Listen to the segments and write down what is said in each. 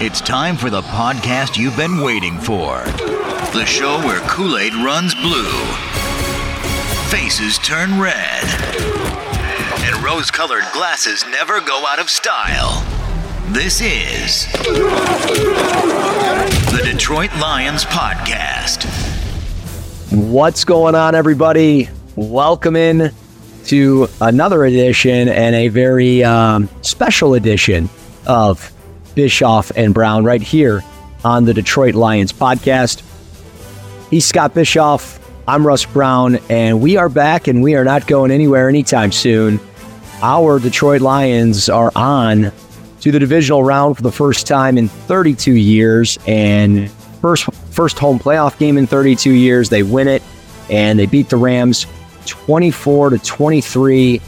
it's time for the podcast you've been waiting for. The show where Kool Aid runs blue, faces turn red, and rose colored glasses never go out of style. This is the Detroit Lions Podcast. What's going on, everybody? Welcome in to another edition and a very um, special edition of Bischoff and Brown right here on the Detroit Lions podcast. He's Scott Bischoff. I'm Russ Brown, and we are back and we are not going anywhere anytime soon. Our Detroit Lions are on to the divisional round for the first time in 32 years and first first home playoff game in 32 years. They win it and they beat the Rams 24 to 23.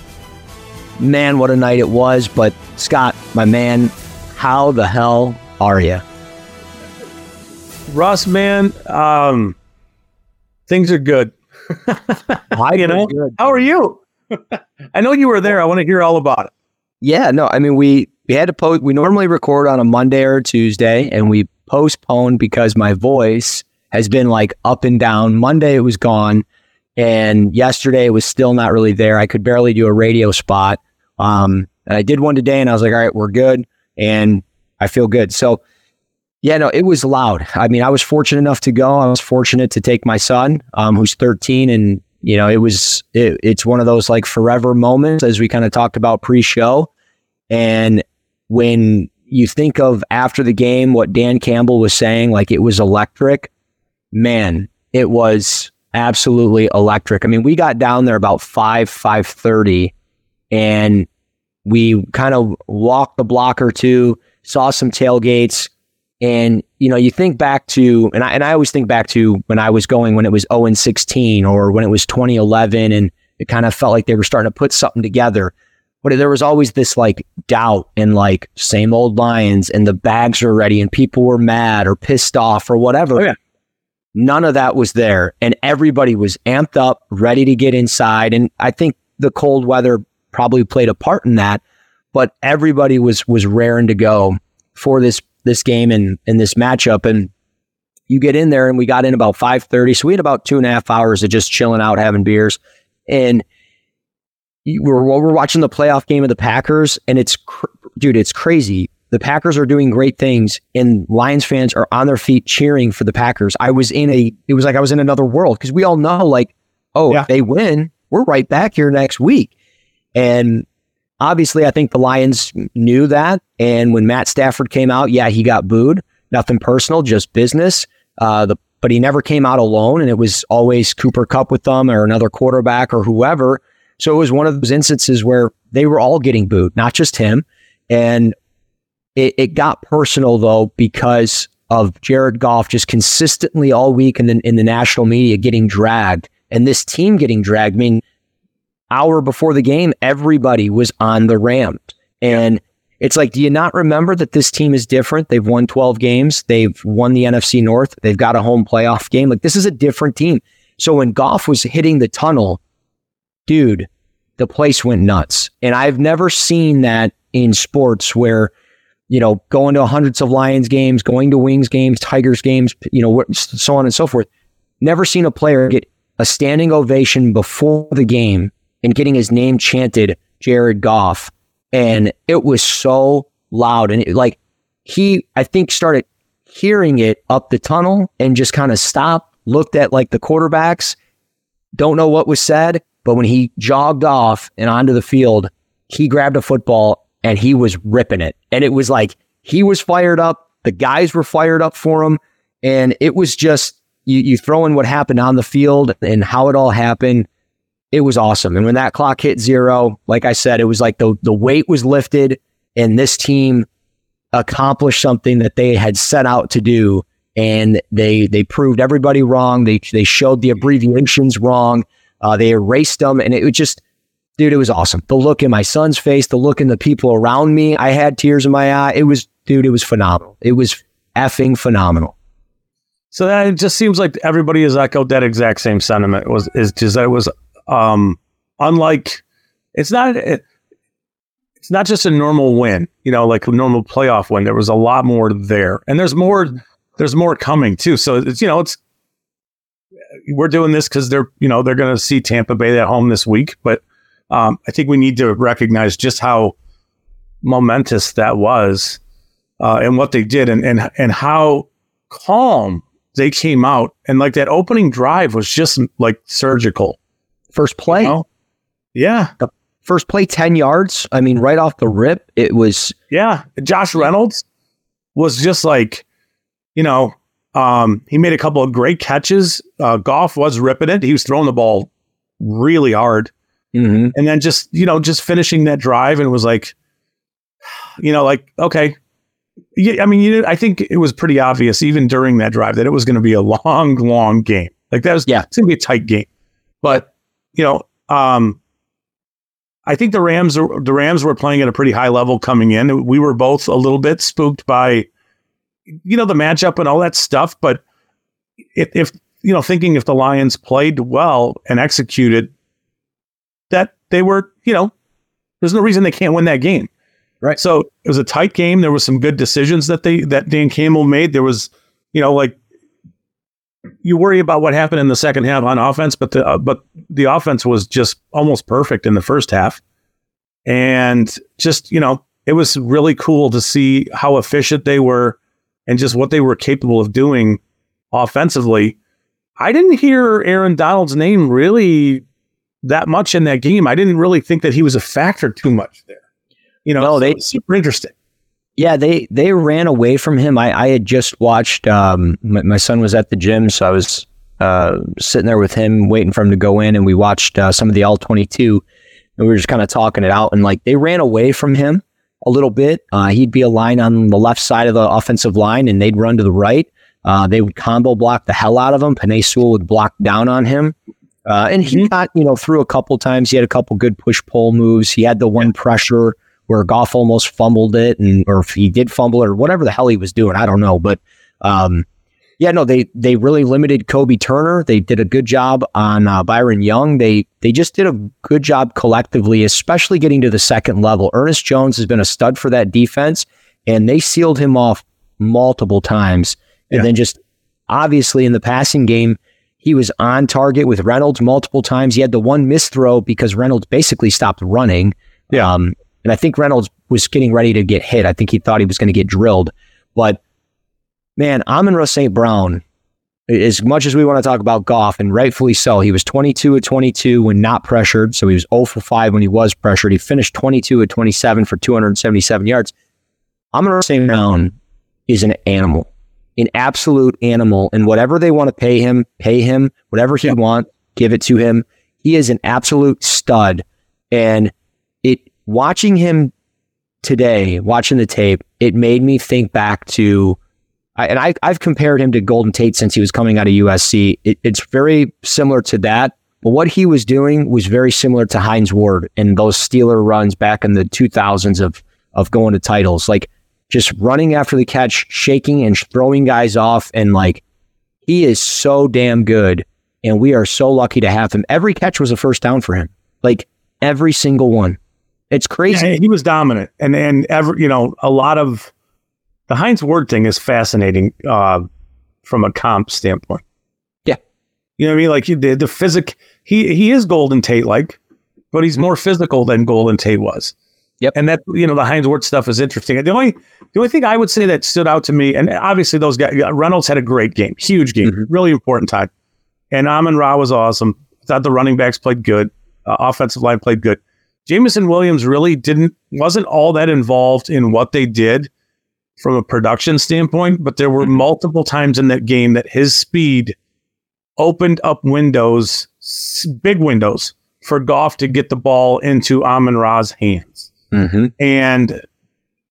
Man, what a night it was. But Scott, my man, how the hell are you? Russ, man, um, things are good. I you know, how are you? I know you were there. I want to hear all about it. Yeah, no, I mean we we had to post. We normally record on a Monday or a Tuesday, and we postponed because my voice has been like up and down. Monday it was gone, and yesterday it was still not really there. I could barely do a radio spot. Um, and I did one today, and I was like, all right, we're good, and I feel good. So yeah, no, it was loud. I mean, I was fortunate enough to go. I was fortunate to take my son, um, who's 13, and you know, it was it, it's one of those like forever moments, as we kind of talked about pre-show. And when you think of after the game, what Dan Campbell was saying, like it was electric, man, it was absolutely electric. I mean, we got down there about five, five thirty, and we kind of walked the block or two, saw some tailgates, and you know, you think back to, and I and I always think back to when I was going when it was 0 and 16 or when it was twenty eleven, and it kind of felt like they were starting to put something together. But there was always this like doubt and like same old Lions, and the bags are ready, and people were mad or pissed off or whatever. Oh, yeah. None of that was there. And everybody was amped up, ready to get inside. And I think the cold weather probably played a part in that. But everybody was was raring to go for this this game and, and this matchup. And you get in there and we got in about 5.30. So we had about two and a half hours of just chilling out, having beers. And we're, we're watching the playoff game of the Packers. And it's, cr- dude, it's crazy the Packers are doing great things and Lions fans are on their feet cheering for the Packers. I was in a, it was like I was in another world because we all know, like, oh, Yeah. if they win, we're right back here next week. And obviously, I think the Lions knew that. And when Matt Stafford came out, yeah, he got booed. Nothing personal, just business. Uh, the, but he never came out alone, and it was always Cooper Kupp with them or another quarterback or whoever. So it was one of those instances where they were all getting booed, not just him. And it, it got personal though because of Jared Goff just consistently all week in the in the national media getting dragged and this team getting dragged. I mean, hour before the game, everybody was on the ramp. And it's like, do you not remember that this team is different? They've won 12 games. They've won the NFC North. They've got a home playoff game. Like this is a different team. So when Goff was hitting the tunnel, dude, the place went nuts. And I've never seen that in sports where, you know, going to hundreds of Lions games, going to Wings games, Tigers games, you know, so on and so forth. Never seen a player get a standing ovation before the game and getting his name chanted, Jared Goff. And it was so loud. And it, like he, I think, started hearing it up the tunnel and just kind of stopped, looked at like the quarterbacks, don't know what was said. But when he jogged off and onto the field, he grabbed a football and he was ripping it. And it was like he was fired up. The guys were fired up for him. And it was just, you, you throw in what happened on the field and how it all happened. It was awesome. And when that clock hit zero, like I said, it was like the, the weight was lifted and this team accomplished something that they had set out to do, and they they proved everybody wrong. They they showed the abbreviations wrong. Uh, they erased them, and it was just, dude, it was awesome. The look in my son's face, the look in the people around me. I had tears in my eye. It was, dude, it was phenomenal. It was effing phenomenal. So that it just seems like everybody has echoed that exact same sentiment. It was is just that it was um unlike it's not it, it's not just a normal win, you know, like a normal playoff win. There was a lot more there, and there's more there's more coming too. So it's you know it's we're doing this because they're you know they're going to see Tampa Bay at home this week, but um, I think we need to recognize just how momentous that was uh, and what they did, and and and how calm they came out, and like that opening drive was just like surgical. First play, you know? yeah, the first play, ten yards. I mean, right off the rip, it was yeah. Josh Reynolds was just like, you know, um, he made a couple of great catches. Uh, Goff was ripping it. He was throwing the ball really hard. Mm-hmm. And then just, you know, just finishing that drive and was like, you know, like, okay. Yeah, I mean, you I think it was pretty obvious even during that drive that it was going to be a long, long game. Like that was, yeah, it's going to be a tight game. But, you know, um, I think the Rams, the Rams were playing at a pretty high level coming in. We were both a little bit spooked by you know, the matchup and all that stuff. But if, if, you know, thinking if the Lions played well and executed, that they were, you know, there's no reason they can't win that game. Right. So it was a tight game. There was some good decisions that they that Dan Campbell made. There was, you know, like you worry about what happened in the second half on offense, but the uh, but the offense was just almost perfect in the first half, and just you know, it was really cool to see how efficient they were and just what they were capable of doing offensively. I didn't hear Aaron Donald's name really that much in that game. I didn't really think that he was a factor too much there. You know, no, they super interesting. Yeah, they they ran away from him. I, I had just watched. Um, my, my, son was at the gym, so I was uh, sitting there with him, waiting for him to go in, and we watched uh, some of the all twenty two, and we were just kind of talking it out, and like they ran away from him a little bit. Uh, he'd be a line on the left side of the offensive line, and they'd run to the right. Uh, they would combo block the hell out of him. Penei Sewell would block down on him. Uh, and he mm-hmm. got, you know, through a couple times. He had a couple good push pull moves. He had the one pressure where Goff almost fumbled it, and or if he did fumble it or whatever the hell he was doing, I don't know. But um, yeah, no, they they really limited Kobie Turner. They did a good job on uh, Byron Young. They they just did a good job collectively, especially getting to the second level. Ernest Jones has been a stud for that defense, and they sealed him off multiple times. And yeah. then just obviously in the passing game, he was on target with Reynolds multiple times. He had the one missed throw because Reynolds basically stopped running. Yeah. Um, and I think Reynolds was getting ready to get hit. I think he thought he was going to get drilled, but man, Amon-Ra St. Brown, as much as we want to talk about Goff, and rightfully so, he was 22 at 22 when not pressured. So he was 0 for 5 when he was pressured. He finished 22 at 27 for 277 yards. Amon-Ra St. Brown is an animal, an absolute animal. And whatever they want to pay him, pay him. Whatever he yeah. want, give it to him. He is an absolute stud. And watching him today, watching the tape, it made me think back to and I, I've compared him to Golden Tate since he was coming out of USC. It, it's very similar to that. But what he was doing was very similar to Hines Ward and those Steeler runs back in the 2000s of of going to titles, like just running after the catch, shaking and throwing guys off, and like he is so damn good, and we are so lucky to have him. Every catch was a first down for him, like every single one. It's crazy. Yeah, he was dominant, and and ever you know a lot of the Hines Ward thing is fascinating uh, from a comp standpoint. Yeah, you know what I mean. Like the the physic, he he is Golden Tate like, but he's more physical than Golden Tate was. Yep. And that you know the Hines Ward stuff is interesting. The only the only thing I would say that stood out to me, and obviously those guys, Reynolds had a great game, huge game, mm-hmm. really important time, and Amon Ra was awesome. I thought the running backs played good, uh, offensive line played good. Jameson Williams really didn't wasn't all that involved in what they did from a production standpoint, but there were mm-hmm. multiple times in that game that his speed opened up windows, big windows, for Goff to get the ball into Amon Ra's hands. Mm-hmm. And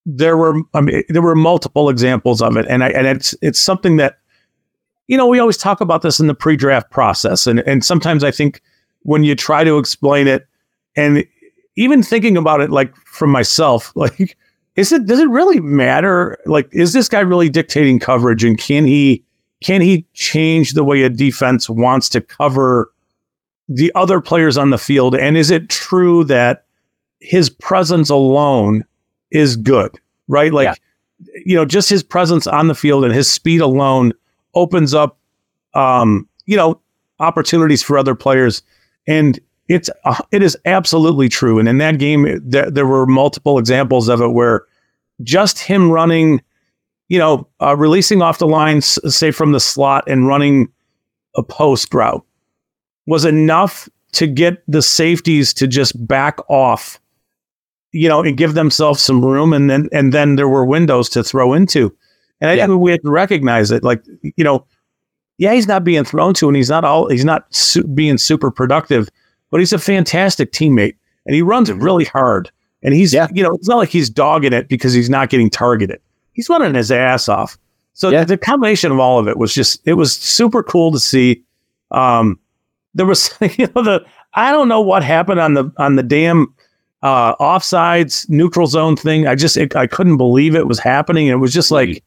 there were I mean, there were multiple examples of it, and I, and it's it's something that you know we always talk about this in the pre-draft process, and and sometimes I think when you try to explain it, and even thinking about it like from myself, like is it does it really matter? Like is this guy really dictating coverage, and can he can he change the way a defense wants to cover the other players on the field? And is it true that his presence alone is good, right? Like, yeah. you know, just his presence on the field and his speed alone opens up, um, you know, opportunities for other players. And it's uh, it is absolutely true. And in that game, there, there were multiple examples of it where just him running, you know, uh, releasing off the line, say from the slot and running a post route was enough to get the safeties to just back off you know, and give themselves some room, and then and then there were windows to throw into, and I yeah. think we have to recognize it. Like, you know, yeah, he's not being thrown to, and he's not all he's not su- being super productive, but he's a fantastic teammate, and he runs mm-hmm. really hard, and he's yeah. you know, it's not like he's dogging it because he's not getting targeted. He's running his ass off. So yeah. the combination of all of it was just it was super cool to see. Um, there was you know the I don't know what happened on the on the damn uh, offsides, neutral zone thing. I just it, I couldn't believe it was happening. It was just like,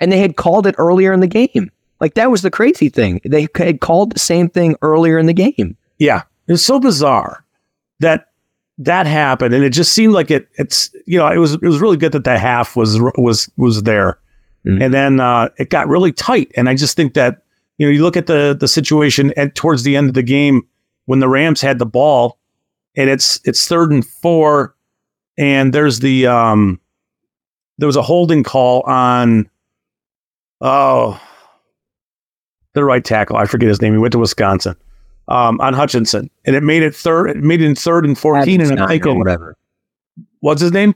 and they had called it earlier in the game. Like that was the crazy thing. They had called the same thing earlier in the game. Yeah, it's so bizarre that that happened, and it just seemed like it. It's you know it was it was really good that the half was was was there, mm-hmm. and then uh, it got really tight. And I just think that you know you look at the the situation at towards the end of the game when the Rams had the ball and it's it's third and four, and there's the um, there was a holding call on oh the right tackle. I forget his name. He went to Wisconsin um, on Hutchinson, and it made it third. It made it in third and fourteen, in thinking whatever. What's his name?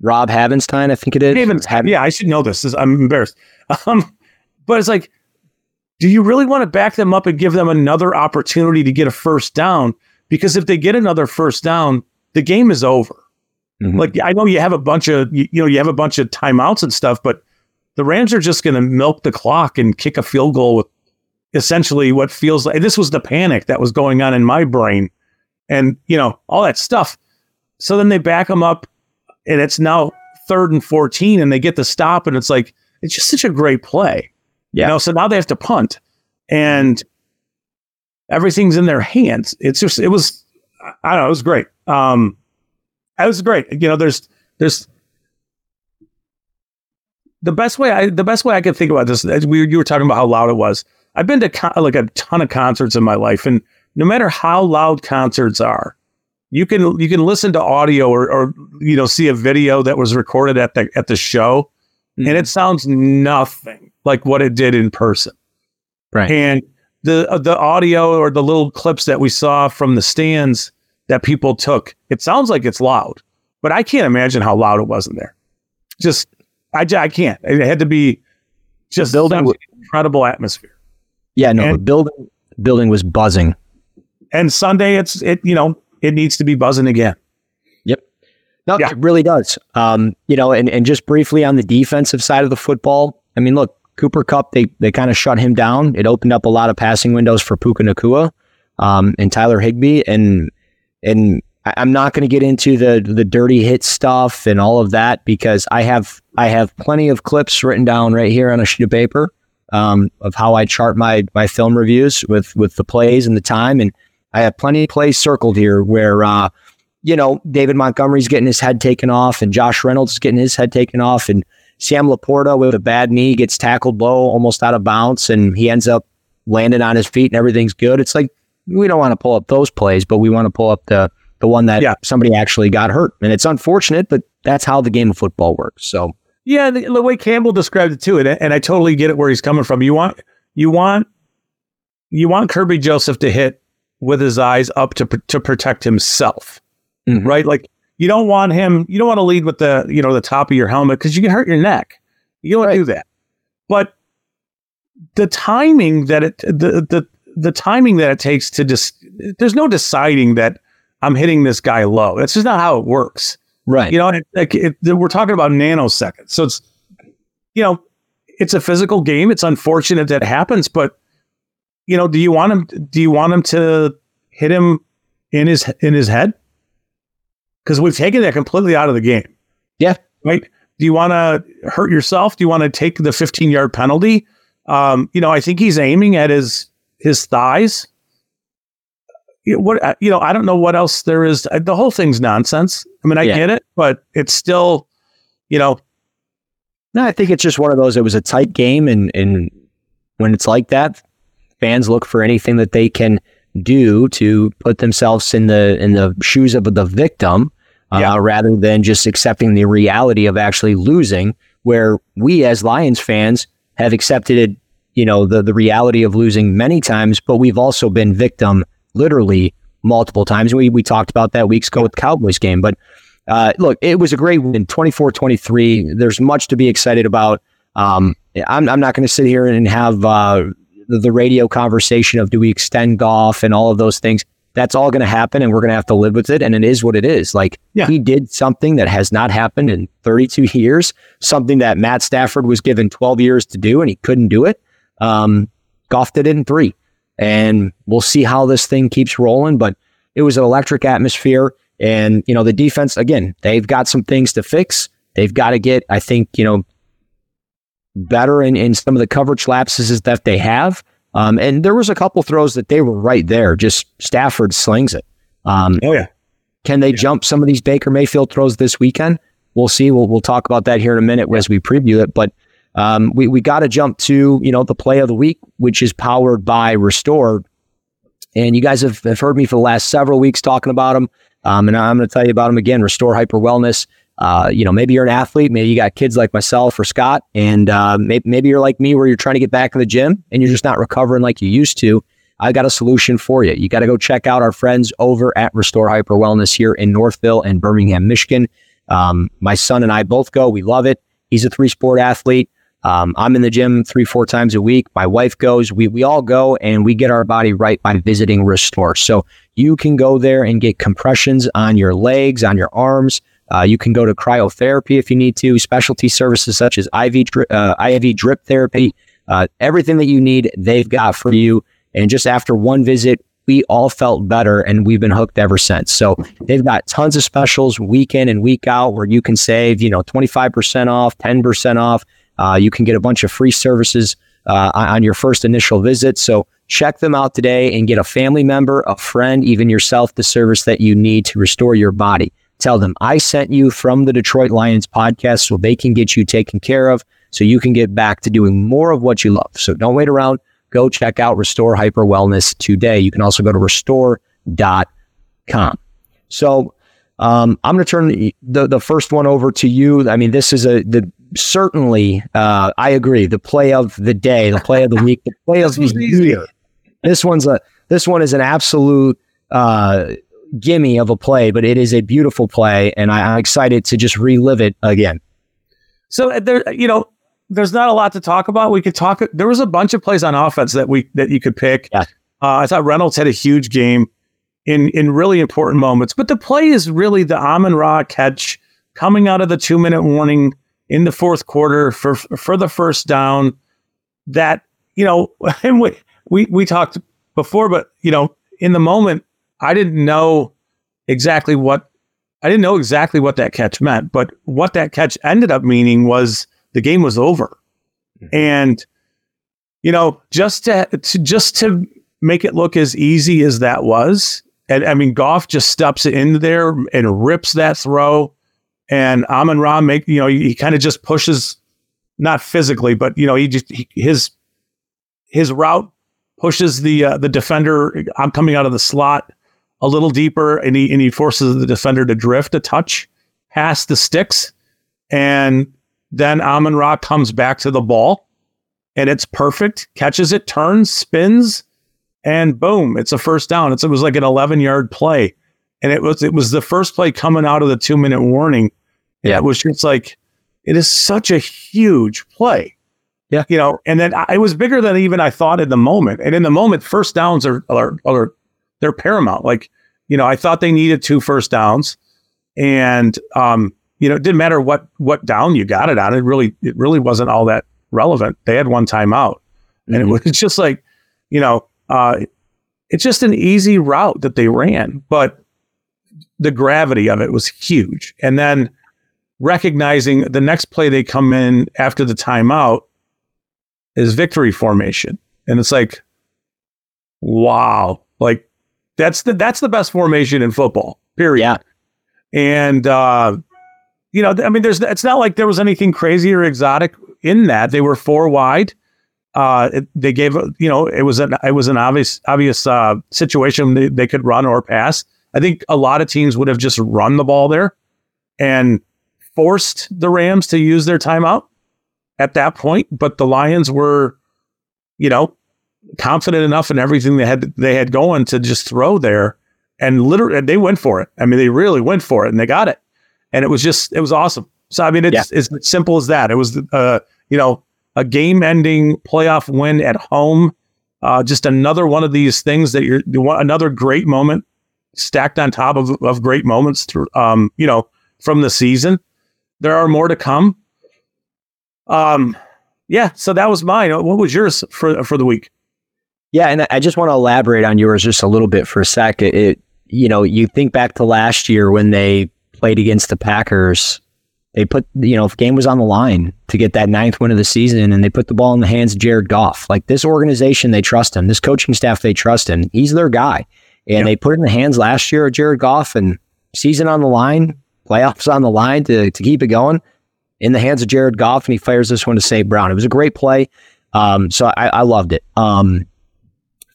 Rob Havenstein, I think it is. Havenstein. Yeah, I should know this. I'm embarrassed. Um, but it's like, do you really want to back them up and give them another opportunity to get a first down? because if they get another first down, the game is over. Mm-hmm. Like I know you have a bunch of you, you know you have a bunch of timeouts and stuff, but the Rams are just going to milk the clock and kick a field goal with essentially what feels like this was the panic that was going on in my brain, and you know all that stuff. So then they back them up, and it's now third and fourteen, and they get the stop, and it's like it's just such a great play. Yeah. You know, so now they have to punt, and everything's in their hands. It's just it was I don't know, it was great. Um it was great. You know, there's there's the best way I the best way I could think about this. We you were talking about how loud it was. I've been to con- like a ton of concerts in my life, and no matter how loud concerts are, you can you can listen to audio or, or you know see a video that was recorded at the at the show, mm-hmm. and it sounds nothing like what it did in person. Right. And the uh, the audio or the little clips that we saw from the stands that people took, it sounds like it's loud, but I can't imagine how loud it was in there. Just I, I can't. It had to be just building incredible atmosphere. Yeah, no, and, the building building was buzzing. And Sunday, it's it you know it needs to be buzzing again. Yep. No, yeah. it really does. Um, you know, and, and just briefly on the defensive side of the football, I mean, look, Cooper Kupp, they they kind of shut him down. It opened up a lot of passing windows for Puka Nacua, um, and Tyler Higbee. And and I'm not going to get into the the dirty hit stuff and all of that because I have I have plenty of clips written down right here on a sheet of paper um, of how I chart my my film reviews with with the plays and the time. And I have plenty of plays circled here where uh, you know David Montgomery's getting his head taken off and Josh Reynolds is getting his head taken off and Sam LaPorta with a bad knee gets tackled low, almost out of bounds, and he ends up landing on his feet and everything's good. It's like we don't want to pull up those plays, but we want to pull up the the one that yeah. somebody actually got hurt. And it's unfortunate, but that's how the game of football works. So yeah, the, the way Campbell described it too, and, and I totally get it where he's coming from. You want you want you want Kerby Joseph to hit with his eyes up to to protect himself, mm-hmm. right? Like you don't want him. You don't want to lead with the you know the top of your helmet because you can hurt your neck. You don't right. do that. But the timing that it the the the timing that it takes to just there's no deciding that I'm hitting this guy low. That's just not how it works. Right. You know, it, like it, we're talking about nanoseconds. So it's, you know, it's a physical game. It's unfortunate that happens, but you know, do you want him? Do you want him to hit him in his in his head? Because we've taken that completely out of the game. Yeah. Right. Do you want to hurt yourself? Do you want to take the 15 yard penalty? Um, you know, I think he's aiming at his his thighs. What uh, you know, I don't know what else there is. Uh, the whole thing's nonsense. I mean, I Yeah. get it, but it's still, you know, No, I think it's just one of those. It was a tight game, and and when it's like that, fans look for anything that they can do to put themselves in the in the shoes of the victim, uh, Yeah. rather than just accepting the reality of actually losing. Where we as Lions fans have accepted it, you know, the the reality of losing many times, but we've also been victim literally multiple times. We we talked about that weeks ago with the Cowboys game, but uh, look, it was a great win, 24-23. There's much to be excited about. Um, I'm, I'm not going to sit here and have uh, the, the radio conversation of do we extend Goff and all of those things. That's all going to happen, and we're going to have to live with it. And it is what it is. Like Yeah. he did something that has not happened in 32 years, something that Matt Stafford was given 12 years to do, and he couldn't do it. Um, Goff did it in three, and we'll see how this thing keeps rolling. But it was an electric atmosphere. And, you know, the defense, again, they've got some things to fix. They've got to get, I think, you know, better in, in some of the coverage lapses that they have. Um, and there was a couple throws that they were right there. Just Stafford slings it. Um, oh yeah, can they jump some of these Baker Mayfield throws this weekend? We'll see. We'll we'll talk about that here in a minute as we preview it. But um, we we got to jump to you know the play of the week, which is powered by Restore. And you guys have, have heard me for the last several weeks talking about them. Um, and I'm going to tell you about them again. Restore Hyper Wellness. Uh, you know, maybe you're an athlete, maybe you got kids like myself or Scott, and uh, maybe, maybe you're like me where you're trying to get back in the gym and you're just not recovering like you used to. I got a solution for you. You got to go check out our friends over at Restore Hyper Wellness here in Northville and Birmingham, Michigan. Um, my son and I both go. We love it. He's a three sport athlete. Um, I'm in the gym three, four times a week. My wife goes. We we all go and we get our body right by visiting Restore. So you can go there and get compressions on your legs, on your arms. Uh, you can go to cryotherapy if you need to. Specialty services such as IV uh, IV drip therapy. Uh, everything that you need, they've got for you. And just after one visit, we all felt better and we've been hooked ever since. So they've got tons of specials week in and week out where you can save, you know, 25% off, 10% off. Uh, you can get a bunch of free services uh, on your first initial visit. So check them out today and get a family member, a friend, even yourself, the service that you need to restore your body. Tell them I sent you from the Detroit Lions podcast so they can get you taken care of so you can get back to doing more of what you love. So don't wait around. Go check out Restore Hyper Wellness today. You can also go to restore.com. So um, I'm going to turn the, the the first one over to you. I mean, this is a the certainly uh, I agree. The play of the day, the play of the week, the play of the This year. This one's a this one is an absolute uh, gimme of a play, but it is a beautiful play, and I, I'm excited to just relive it again. So uh, there, you know, there's not a lot to talk about. We could talk. There was a bunch of plays on offense that we that you could pick. Yeah. Uh, I thought Reynolds had a huge game in in really important moments, but the play is really the Amon Ra catch coming out of the two minute warning in the fourth quarter for for the first down. That you know, and we we we talked before, but you know, in the moment, I didn't know exactly what I didn't know exactly what that catch meant, but what that catch ended up meaning was the game was over. Mm-hmm. And you know, just to, to just to make it look as easy as that was, and I mean, Goff just steps in there and rips that throw, and Amon Ra make you know he, he kind of just pushes, not physically, but you know he just he, his his route pushes the uh, the defender. I'm coming out of the slot a little deeper, and he and he forces the defender to drift a touch past the sticks, and then Amon Ra comes back to the ball, and it's perfect. Catches it, turns, spins, and boom! It's a first down. It's, it was like an 11 yard play, and it was it was the first play coming out of the two minute warning. And Yeah. it was just like it is such a huge play. Yeah. you know, and then I, it was bigger than even I thought in the moment. And in the moment, first downs are are, are they're paramount. Like, you know, I thought they needed two first downs. and um, you know, it didn't matter what what down you got it on. It really it really wasn't all that relevant. They had one timeout, and mm-hmm. it was just like, you know, uh, it's just an easy route that they ran, but the gravity of it was huge. And then recognizing the next play they come in after the timeout is victory formation. And it's like, wow, like that's the that's the best formation in football. Period. Yeah. And uh, you know, I mean, there's it's not like there was anything crazy or exotic in that. They were four wide. Uh, it, they gave you know it was an it was an obvious obvious uh, situation they, they could run or pass. I think a lot of teams would have just run the ball there and forced the Rams to use their timeout at that point. But the Lions were, you know, confident enough in everything they had they had going to just throw there, and literally they went for it. I mean, they really went for it, and they got it, and it was just it was awesome. So I mean, it's yeah. it's simple as that. It was uh, you know a game-ending playoff win at home. Uh, just another one of these things that you're another great moment stacked on top of, of great moments through um, you know from the season. There are more to come. Um, yeah. So that was mine. What was yours for for the week? Yeah, and I just want to elaborate on yours just a little bit for a sec. It, it, you know, you think back to last year when they played against the Packers. They put, you know, if game was on the line to get that ninth win of the season, and they put the ball in the hands of Jared Goff. Like this organization, they trust him. This coaching staff, they trust him. He's their guy, and yep. they put it in the hands last year of Jared Goff, and season on the line, playoffs on the line to to keep it going in the hands of Jared Goff, and he fires this one to St. Brown. It was a great play. Um, so I, I loved it. Um,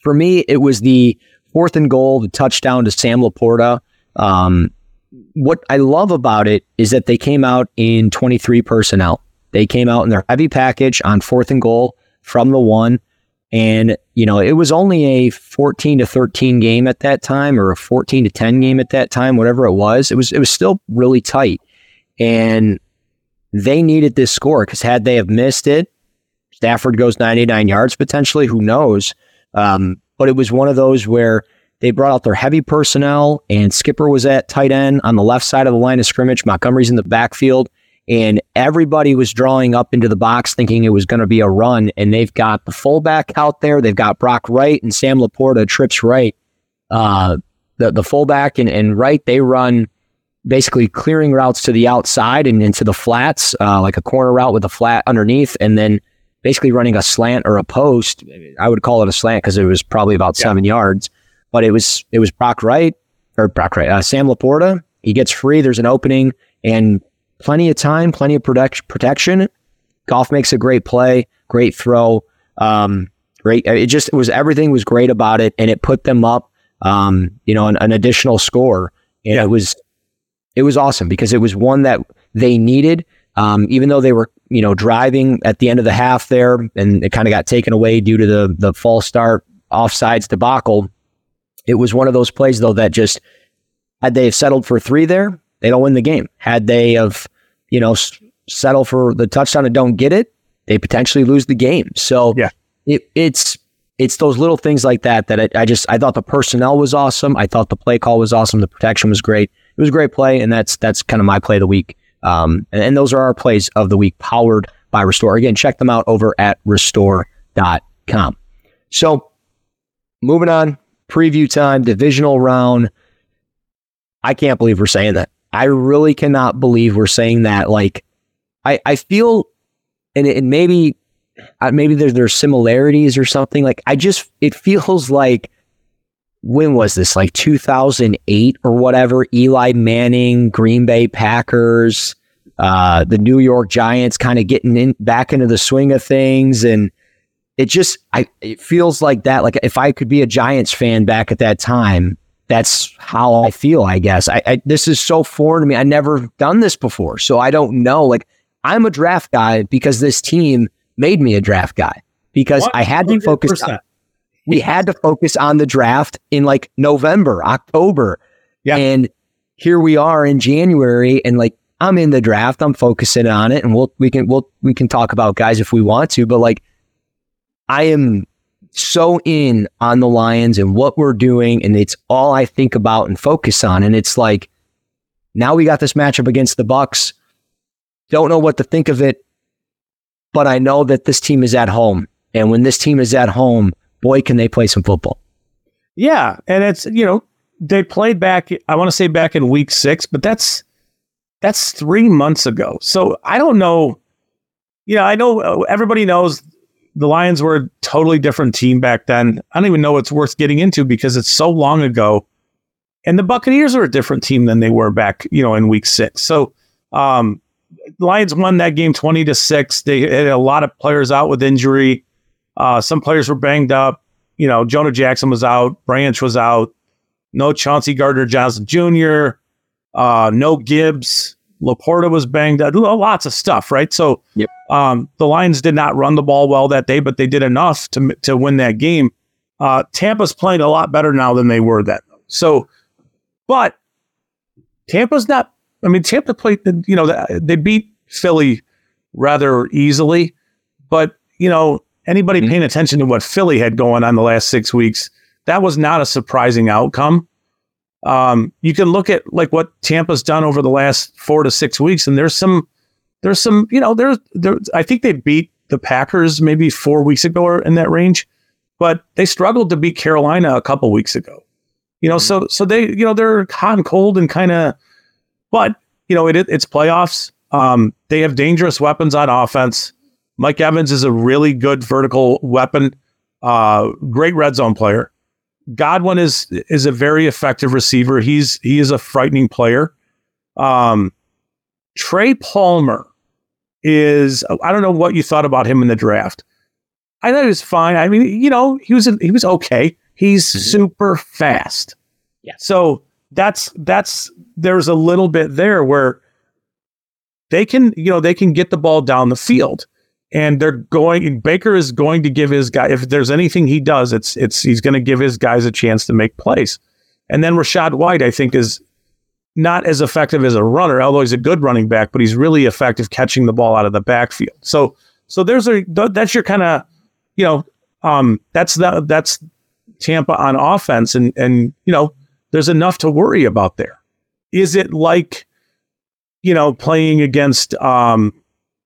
for me, it was the fourth and goal, the touchdown to Sam LaPorta. Um, what I love about it is that they came out in 23 personnel. They came out in their heavy package on fourth and goal from the one. And, you know, it was only a 14 to 13 game at that time or a 14 to 10 game at that time, whatever it was. It was, it was still really tight. And they needed this score because had they have missed it, Stafford goes 99 yards potentially. Who knows? Um, but it was one of those where they brought out their heavy personnel, and Skipper was at tight end on the left side of the line of scrimmage. Montgomery's in the backfield, and everybody was drawing up into the box thinking it was going to be a run. And they've got the fullback out there. They've got Brock Wright and Sam LaPorta, trips right. Uh, the, the fullback and, and Wright, they run basically clearing routes to the outside and into the flats, uh, like a corner route with a flat underneath. And then basically running a slant or a post. I would call it a slant because it was probably about yeah. seven yards, but it was it was Brock Wright or Brock Wright, uh, Sam LaPorta. He gets free. There's an opening and plenty of time, plenty of protect- protection. Goff makes a great play, great throw. Um, great. It just it was everything was great about it, and it put them up. Um, you know, an, an additional score, and yeah. it was it was awesome because it was one that they needed. Um, even though they were, you know, driving at the end of the half there, and it kind of got taken away due to the the false start offsides debacle. It was one of those plays though that just had they have settled for three there, they don't win the game. Had they have, you know, s- settle for the touchdown and don't get it, they potentially lose the game. So yeah, it, it's it's those little things like that that I, I just I thought the personnel was awesome. I thought the play call was awesome. The protection was great. It was a great play, and that's that's kind of my play of the week. Um, and, and, those are our plays of the week powered by Restore. Again, check them out over at restore.com. So moving on, preview time, divisional round. I can't believe we're saying that. I really cannot believe we're saying that. Like, I, I feel, and, and maybe, uh, maybe there's there's similarities or something. Like, I just, it feels like when was this like 2008 or whatever eli manning green bay packers uh, the new york giants kind of getting in back into the swing of things and it just I, it feels like that like if i could be a giants fan back at that time that's how i feel i guess. I, I this is so foreign to me. I never done this before so i don't know. Like i'm a draft guy because this team made me a draft guy because i had to focus on, we had to focus on the draft in like November, October. Yeah. And here we are in January and like I'm in the draft, I'm focusing on it and we'll we can we'll we can talk about guys if we want to, but like I am so in on the Lions and what we're doing and it's all I think about and focus on and it's like Now we got this matchup against the Bucks. Don't know what to think of it, but I know that this team is at home. And when this team is at home, boy, can they play some football. Yeah. And it's, you know, they played back, I want to say back in week six, but that's, that's three months ago. So I don't know. You know, I know uh, everybody knows the Lions were a totally different team back then. I don't even know what's worth getting into because it's so long ago. And the Buccaneers are a different team than they were back, you know, in week six. So um Lions won that game 20 to 6. They had a lot of players out with injury. Uh, some players were banged up. You know, Jonah Jackson was out, Branch was out, no Chauncey Gardner Johnson Jr., uh, no Gibbs. Laporta was banged up. Lots of stuff, right? So yep. um, the Lions did not run the ball well that day, but they did enough to to win that game. Uh, Tampa's playing a lot better now than they were then. So, but Tampa's not. I mean, Tampa played. You know, they beat Philly rather easily, but you know, anybody mm-hmm. paying attention to what Philly had going on the last six weeks, that was not a surprising outcome. Um, you can look at like what Tampa's done over the last four to six weeks, and there's some, there's some, you know, there's, there, I think they beat the Packers maybe four weeks ago or in that range, but they struggled to beat Carolina a couple weeks ago. You know, mm-hmm. so so they, you know, they're hot and cold and kind of, but you know, it, it's playoffs. Um, they have dangerous weapons on offense. Mike Evans is a really good vertical weapon, uh, great red zone player. Godwin is is a very effective receiver. He's he is a frightening player. Um, Trey Palmer is I don't know what you thought about him in the draft. I thought he was fine. I mean, you know, he was he was okay. He's mm-hmm. super fast. Yeah. So that's that's there's a little bit there where they can you know they can get the ball down the field and they're going Baker is going to give his guy if there's anything he does it's it's he's going to give his guys a chance to make plays. And then Rachaad White I think is not as effective as a runner although he's a good running back but he's really effective catching the ball out of the backfield. So so there's a that's your kind of you know um that's the that's Tampa on offense and and you know there's enough to worry about there. Is it like you know playing against um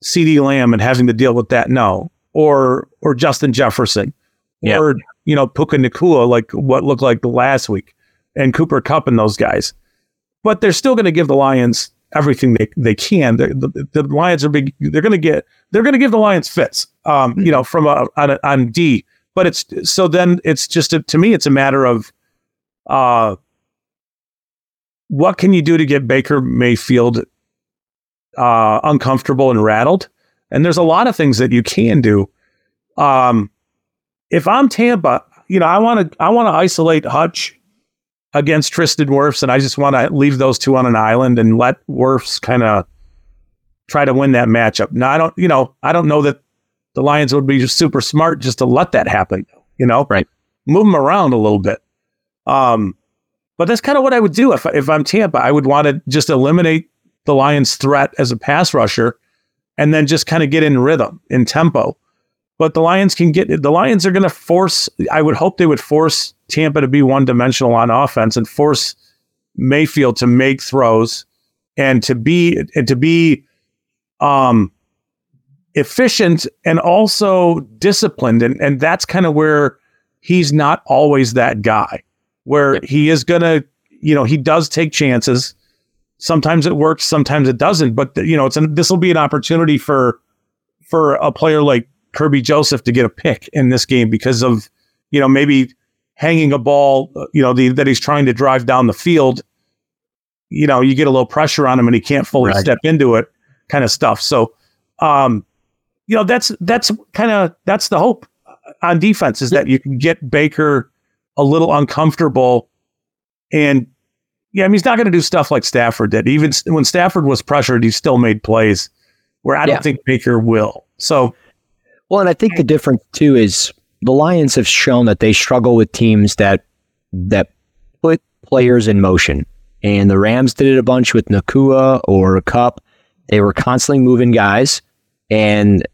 CeeDee Lamb and having to deal with that? No. Or or Justin Jefferson. Yeah. Or, you know, Puka Nacua, like what looked like the last week, and Cooper Kupp and those guys. But they're still going to give the Lions everything they, they can. The, the, the Lions are big. They're going to get. They're going to give the Lions fits. Um, you know, from a, on, a, on D. But it's so then it's just a, to me it's a matter of, uh, what can you do to get Baker Mayfield uh, uncomfortable and rattled. And there's a lot of things that you can do. Um, if I'm Tampa, you know, I want to I want to isolate Hutch against Tristan Wirfs, and I just want to leave those two on an island and let Wirfs kind of try to win that matchup. Now, I don't, you know, I don't know that the Lions would be super smart just to let that happen. You know, right? Move them around a little bit. Um, but that's kind of what I would do if if I'm Tampa. I would want to just eliminate the Lions' threat as a pass rusher and then just kind of get in rhythm, in tempo. But the Lions can get the Lions are going to force. I would hope they would force Tampa to be one dimensional on offense and force Mayfield to make throws and to be and to be um, efficient and also disciplined. And and that's kind of where he's not always that guy. Where he is going to, you know, he does take chances Sometimes it works, sometimes it doesn't. But you know, it's this will be an opportunity for for a player like Kerby Joseph to get a pick in this game because of you know maybe hanging a ball, uh, you know, the, that he's trying to drive down the field. You know, you get a little pressure on him and he can't fully right. step into it, kind of stuff. So, um, you know, that's that's kind of that's the hope on defense is that you can get Baker a little uncomfortable and yeah, I mean, he's not going to do stuff like Stafford did. Even when Stafford was pressured, he still made plays where I don't think Baker will. So, well, and I think the difference too is the Lions have shown that they struggle with teams that that put players in motion. And the Rams did it a bunch with Nacua or Kupp. They were constantly moving guys. And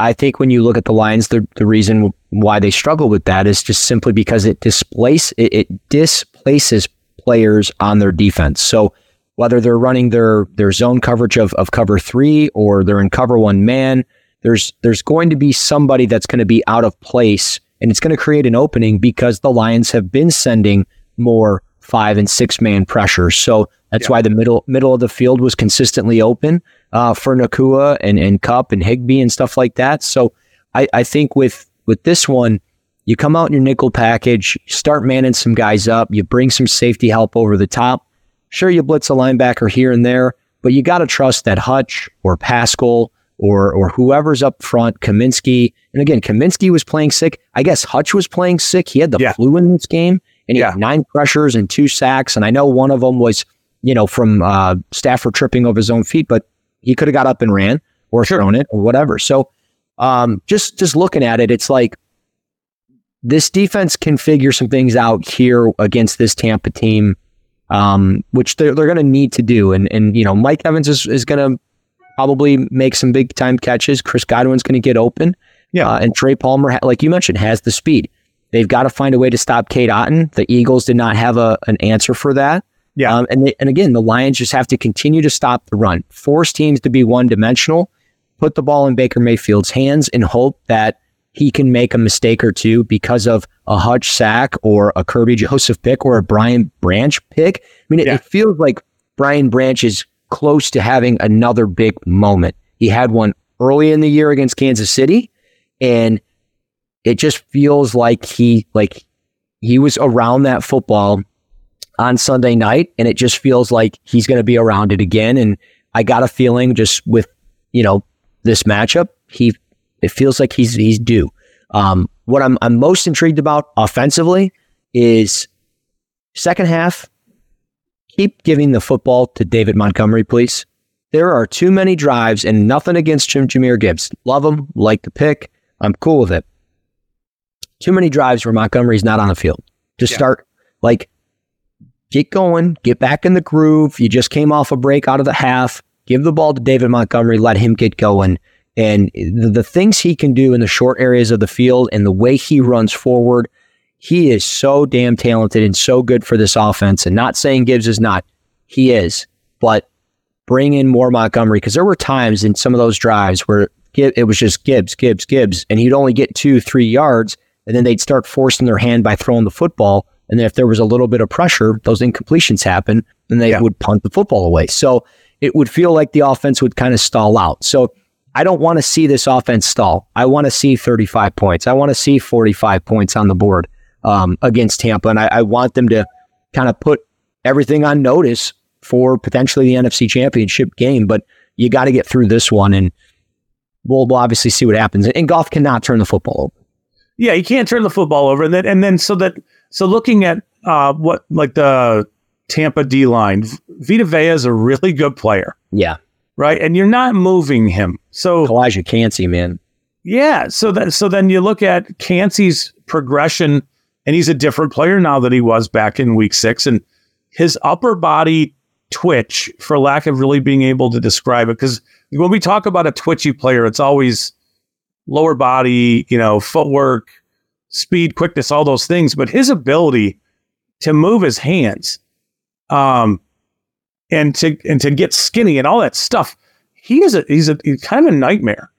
I think when you look at the Lions, the, the reason why they struggle with that is just simply because it displace it, it displaces players on their defense. So whether they're running their their zone coverage of, of cover three or they're in cover one man. There's there's going to be somebody that's going to be out of place and it's going to create an opening because the Lions have been sending more five and six man pressure. So that's yeah. why the middle middle of the field was consistently open uh, for Nacua and, and Kupp and Higbee and stuff like that. So I, I think with with this one, you come out in your nickel package, start manning some guys up, you bring some safety help over the top. Sure, you blitz a linebacker here and there, but you got to trust that Hutch or Paschal or or whoever's up front, Kaminsky. And again, Kaminsky was playing sick. I guess Hutch was playing sick. He had the yeah. flu in this game, and he yeah. had nine pressures and two sacks. And I know one of them was, you know, from uh, Stafford tripping over his own feet, but he could have got up and ran or sure. thrown it or whatever. So um, just just looking at it, it's like this defense can figure some things out here against this Tampa team, um, which they're, they're going to need to do. And and you know, Mike Evans is, is going to probably make some big time catches. Chris Godwin's going to get open. Yeah. Uh, and Trey Palmer, like you mentioned, has the speed. They've got to find a way to stop Cade Otton. The Eagles did not have a, an answer for that. Yeah. Um, and, they, and again, the Lions just have to continue to stop the run, force teams to be one dimensional, put the ball in Baker Mayfield's hands, and hope that he can make a mistake or two because of a Hutch sack or a Kerby Joseph pick or a Brian Branch pick. I mean, it, yeah. it feels like Brian Branch is close to having another big moment. He had one early in the year against Kansas City, and it just feels like he like he was around that football on Sunday night, and it just feels like he's going to be around it again. And I got a feeling just with you know this matchup, he it feels like he's he's due. Um, what I'm I'm most intrigued about offensively is second half keep giving the football to David Montgomery, please. There are too many drives and nothing against Jim Jahmyr Gibbs. Love him, like the pick. I'm cool with it. Too many drives where Montgomery's not on the field. Just yeah. start like get going, get back in the groove. You just came off a break out of the half. Give the ball to David Montgomery, let him get going. And the, the things he can do in the short areas of the field and the way he runs forward, he is so damn talented and so good for this offense. And not saying Gibbs is not, he is. But bring in more Montgomery because there were times in some of those drives where it was just Gibbs, Gibbs, Gibbs, and he'd only get two, three yards, and then they'd start forcing their hand by throwing the football. And then if there was a little bit of pressure, those incompletions happen, and they yeah. would punt the football away. So it would feel like the offense would kind of stall out. So I don't want to see this offense stall. I want to see 35 points. I want to see 45 points on the board um, against Tampa. And I, I want them to kind of put everything on notice for potentially the NFC championship game. But you got to get through this one and we'll, we'll obviously see what happens. And Goff cannot turn the football over. Yeah, you can't turn the football over. And then, and then so that, so looking at uh, what like the Tampa D line, Vita Vea is a really good player. Yeah. Right. And you're not moving him. So Calijah Kancey, man. Yeah. So that, so then you look at Kancey's progression and he's a different player now than he was back in week six. And his upper body twitch, for lack of really being able to describe it, because when we talk about a twitchy player, it's always lower body, you know, footwork, speed, quickness, all those things. But his ability to move his hands, um, and to and to get skinny and all that stuff, he is a he's a he's kind of a nightmare.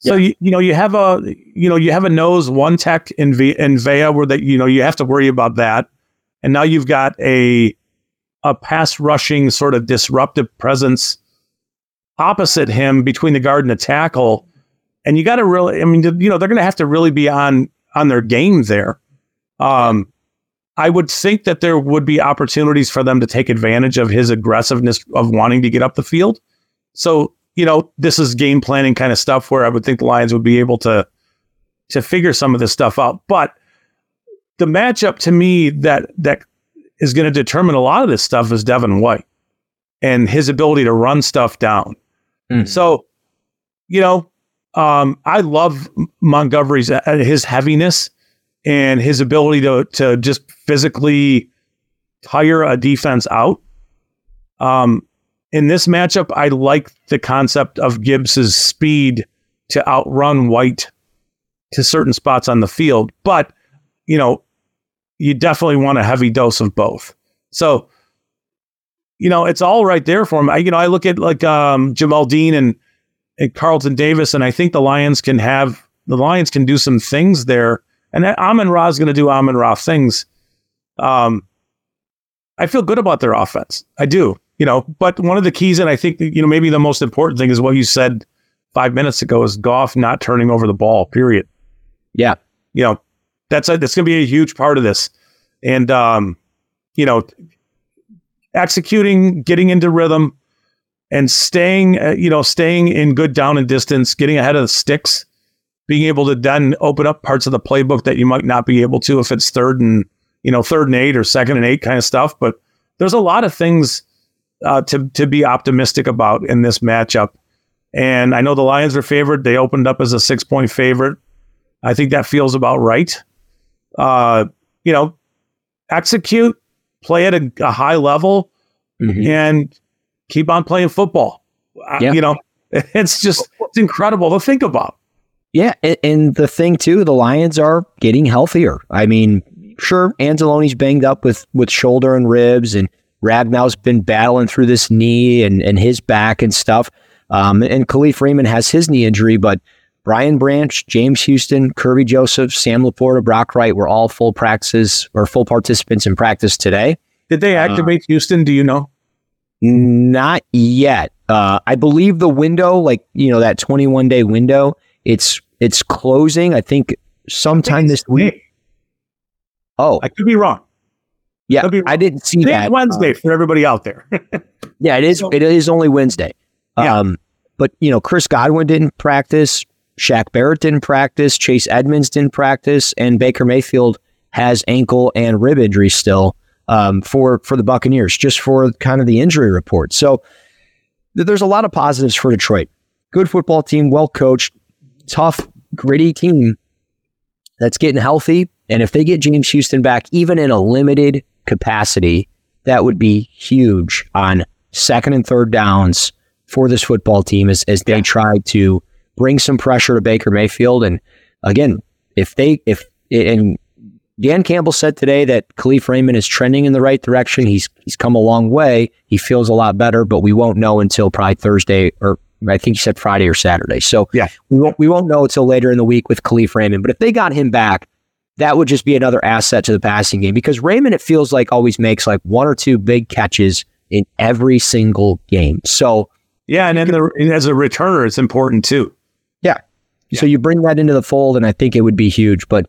So yeah. you, you know you have a you know you have a nose one tech in v, in Vea where that you know you have to worry about that, and now you've got a a pass rushing sort of disruptive presence opposite him between the guard and the tackle, and you got to really I mean you know they're going to have to really be on on their game there. Um, I would think that there would be opportunities for them to take advantage of his aggressiveness of wanting to get up the field. So you know, this is game planning kind of stuff where I would think the Lions would be able to to figure some of this stuff out. But the matchup to me that that is going to determine a lot of this stuff is Devin White and his ability to run stuff down. Mm. So, you know, um, I love Montgomery's uh, his heaviness and his ability to to just physically tire a defense out. Um, in this matchup, I like the concept of Gibbs's speed to outrun White to certain spots on the field, but you know, you definitely want a heavy dose of both. So, you know, it's all right there for him. I, you know, I look at like um, Jamel Dean and, and Carlton Davis, and I think the Lions can have the Lions can do some things there. And Amon Ra is going to do Amon Ra things. Um, I feel good about their offense. I do, you know. But one of the keys, and I think you know, maybe the most important thing is what you said five minutes ago: is Goff not turning over the ball. Period. Yeah, you know, that's a, that's going to be a huge part of this. And um, you know, executing, getting into rhythm, and staying, uh, you know, staying in good down and distance, getting ahead of the sticks, being able to then open up parts of the playbook that you might not be able to if it's third and you know third and eight or second and eight kind of stuff. But there's a lot of things uh, to to be optimistic about in this matchup. And I know the Lions are favored. They opened up as a six point favorite. I think that feels about right. Uh, you know, execute, play at a, a high level, mm-hmm. and keep on playing football. Yeah. You know, it's just it's incredible to think about. Yeah, and, and, the thing too, the Lions are getting healthier. I mean, sure, Anzalone's banged up with with shoulder and ribs, and Ragnow's been battling through this knee and and his back and stuff. Um, and Kalif Raymond has his knee injury, but Brian Branch, James Houston, Kerby Joseph, Sam LaPorta, Brock Wright were all full practices or full participants in practice today. Did they uh, activate uh, Houston? Do you know? Not yet. Uh, I believe the window, like you know, that 21 day window, it's it's closing. I think sometime I think this week. Oh, I could be wrong. Yeah, wrong. I didn't see that. Wednesday uh, for everybody out there. yeah, it is. It is only Wednesday. Yeah. Um, but you know, Chris Godwin didn't practice. Shaq Barrett didn't practice. Chase Edmonds didn't practice, and Baker Mayfield has ankle and rib injury still um, for for the Buccaneers, just for kind of the injury report. So th- there's a lot of positives for Detroit. Good football team, well coached, tough, gritty team that's getting healthy. And if they get James Houston back, even in a limited capacity, that would be huge on second and third downs for this football team as, as they try to bring some pressure to Baker Mayfield. And again, if they, if, and Dan Campbell said today that Kalif Raymond is trending in the right direction. He's, he's come a long way. He feels a lot better, but we won't know until probably Thursday or I think he said Friday or Saturday. So yeah, we won't, we won't know until later in the week with Kalif Raymond. But if they got him back, that would just be another asset to the passing game because Raymond, it feels like always makes like one or two big catches in every single game. So yeah, and then the, as a returner, it's important too. Yeah. yeah. So you bring that into the fold, and I think it would be huge. But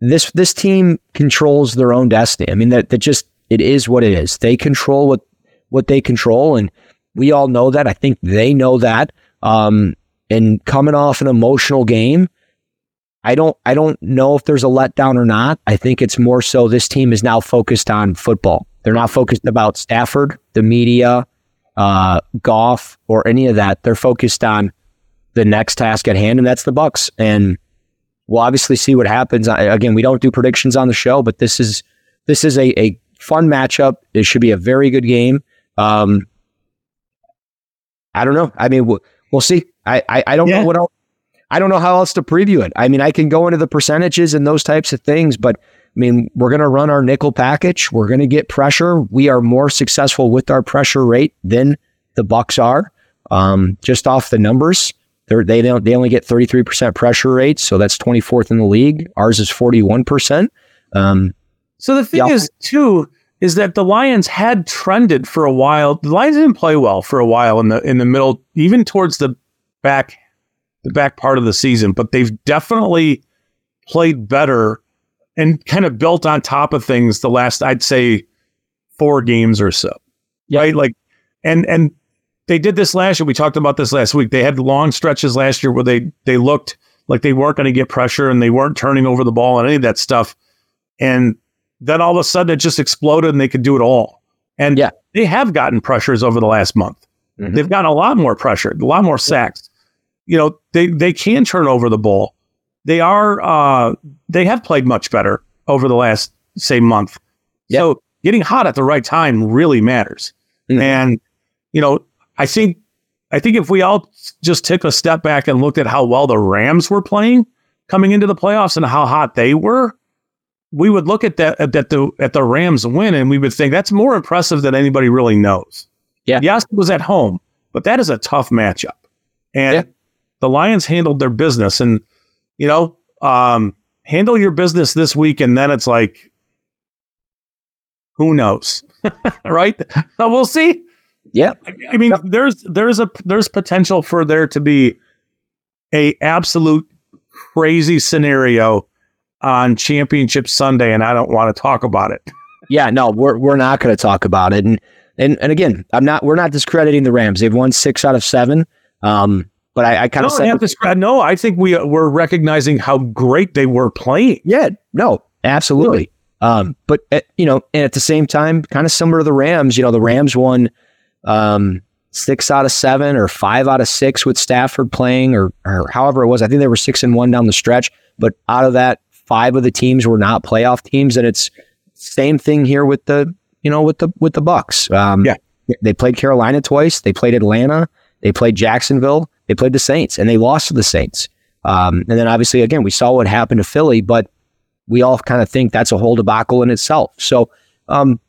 this this team controls their own destiny. I mean, that that just it is what it is. They control what what they control, and we all know that. I think they know that. Um, and coming off an emotional game, I don't I don't know if there's a letdown or not. I think it's more so this team is now focused on football. They're not focused about Stafford, the media, uh, Goff, or any of that. They're focused on the next task at hand, and that's the Bucks. And we'll obviously see what happens. Again, we don't do predictions on the show, but this is this is a, a fun matchup. It should be a very good game. Um, I don't know. I mean, we'll, we'll see. I, I, I don't yeah. know what else. I don't know how else to preview it. I mean, I can go into the percentages and those types of things, but I mean, we're going to run our nickel package. We're going to get pressure. We are more successful with our pressure rate than the Bucks are. Um, just off the numbers, They're, they don't. They only get 33% pressure rate, so that's 24th in the league. Ours is 41%. Um, so the thing is, too, is that the Lions had trended for a while. The Lions didn't play well for a while in the in the middle, even towards the back the back part of the season, but they've definitely played better and kind of built on top of things the last I'd say four games or so. Yeah. Right? Like and and they did this last year. We talked about this last week. They had long stretches last year where they they looked like they weren't going to get pressure and they weren't turning over the ball and any of that stuff. And then all of a sudden it just exploded and they could do it all. And yeah. they have gotten pressures over the last month. Mm-hmm. They've gotten a lot more pressure, a lot more sacks. You know, they they can turn over the ball. They are uh they have played much better over the last say month. Yep. So getting hot at the right time really matters. Mm-hmm. And you know, I think I think if we all just took a step back and looked at how well the Rams were playing coming into the playoffs and how hot they were, we would look at that at the at the Rams win and we would think that's more impressive than anybody really knows. Yeah. Yes, it was at home, but that is a tough matchup. And Yeah. the Lions handled their business and you know, um, handle your business this week and then it's like who knows? right? So we'll see. Yeah. I mean, there's there's a there's potential for there to be a absolute crazy scenario on Championship Sunday, and I don't want to talk about it. Yeah, no, we're we're not going to talk about it. And and and again, I'm not. We're not discrediting the Rams. They've won six out of seven. Um, but I, I kind of I said, have to scr- no, I think we we're recognizing how great they were playing. yeah, no, absolutely. Um, but at, you know, and at the same time, kind of similar to the Rams. You know, the Rams won um six out of seven or five out of six with Stafford playing, or or however it was. I think they were six and one down the stretch. But out of that, five of the teams were not playoff teams, and it's same thing here with the you know with the with the Bucks. Um, Yeah. they played Carolina twice. They played Atlanta. They played Jacksonville. They played the Saints, and they lost to the Saints. Um, and then obviously, again, we saw what happened to Philly, but we all kind of think that's a whole debacle in itself. So um,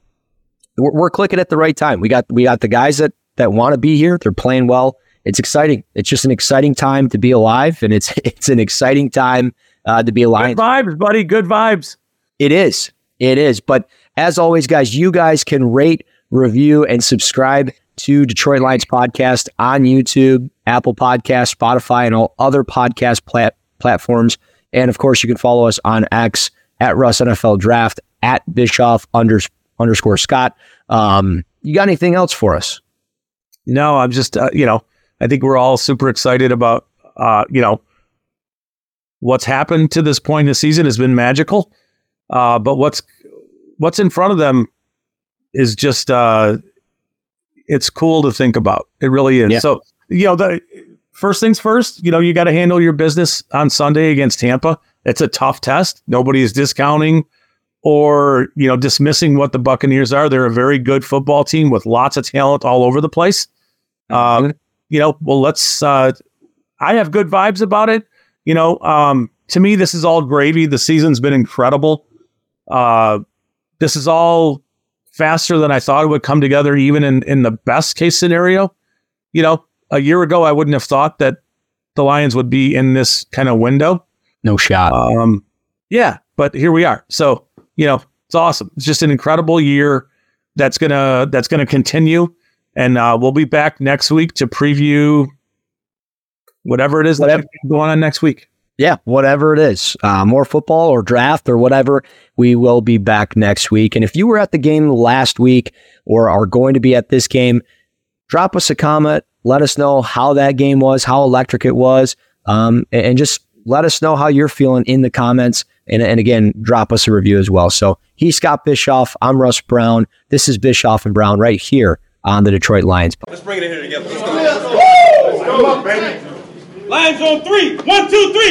we're, we're clicking at the right time. We got we got the guys that that want to be here. They're playing well. It's exciting. It's just an exciting time to be alive, and it's it's an exciting time uh, to be a Lions Good vibes, buddy. Good vibes. it is. It is. But as always, guys, you guys can rate, review, and subscribe to Detroit Lions Podcast on YouTube, Apple Podcast, Spotify, and all other podcast plat- platforms. And of course, you can follow us on X at Russ NFL Draft at Bischoff unders- underscore Scott. Um, you got anything else for us? No, I'm just uh, you know, I think we're all super excited about uh, you know, what's happened to this point in the season has been magical. Uh, but what's what's in front of them is just uh it's cool to think about. It really is. Yeah. So, you know, the first things first, you know, you got to handle your business on Sunday against Tampa. It's a tough test. Nobody is discounting or, you know, dismissing what the Buccaneers are. They're a very good football team with lots of talent all over the place. Um, you know, well, let's uh I have good vibes about it. You know, um, to me, this is all gravy. The season's been incredible. Uh, this is all faster than I thought it would come together, even in, in the best case scenario. You know, a year ago, I wouldn't have thought that the Lions would be in this kind of window. No shot. Um, yeah, but here we are. So, you know, it's awesome. It's just an incredible year that's gonna that's gonna continue, and uh, we'll be back next week to preview whatever it is Whatever. that's going on next week. yeah, whatever it is, uh, more football or draft or whatever, we will be back next week. And if you were at the game last week or are going to be at this game, drop us a comment. Let us know how that game was, how electric it was, um, and, and just let us know how you're feeling in the comments. And, and again, drop us a review as well. So he's Scott Bischoff. I'm Russ Brown. This is Bischoff and Brown right here on the Detroit Lions. Let's bring it in here together. Let's go. Let's go, baby. Lions on three. One, two, three.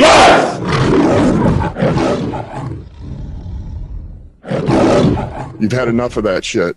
You've had enough of that shit.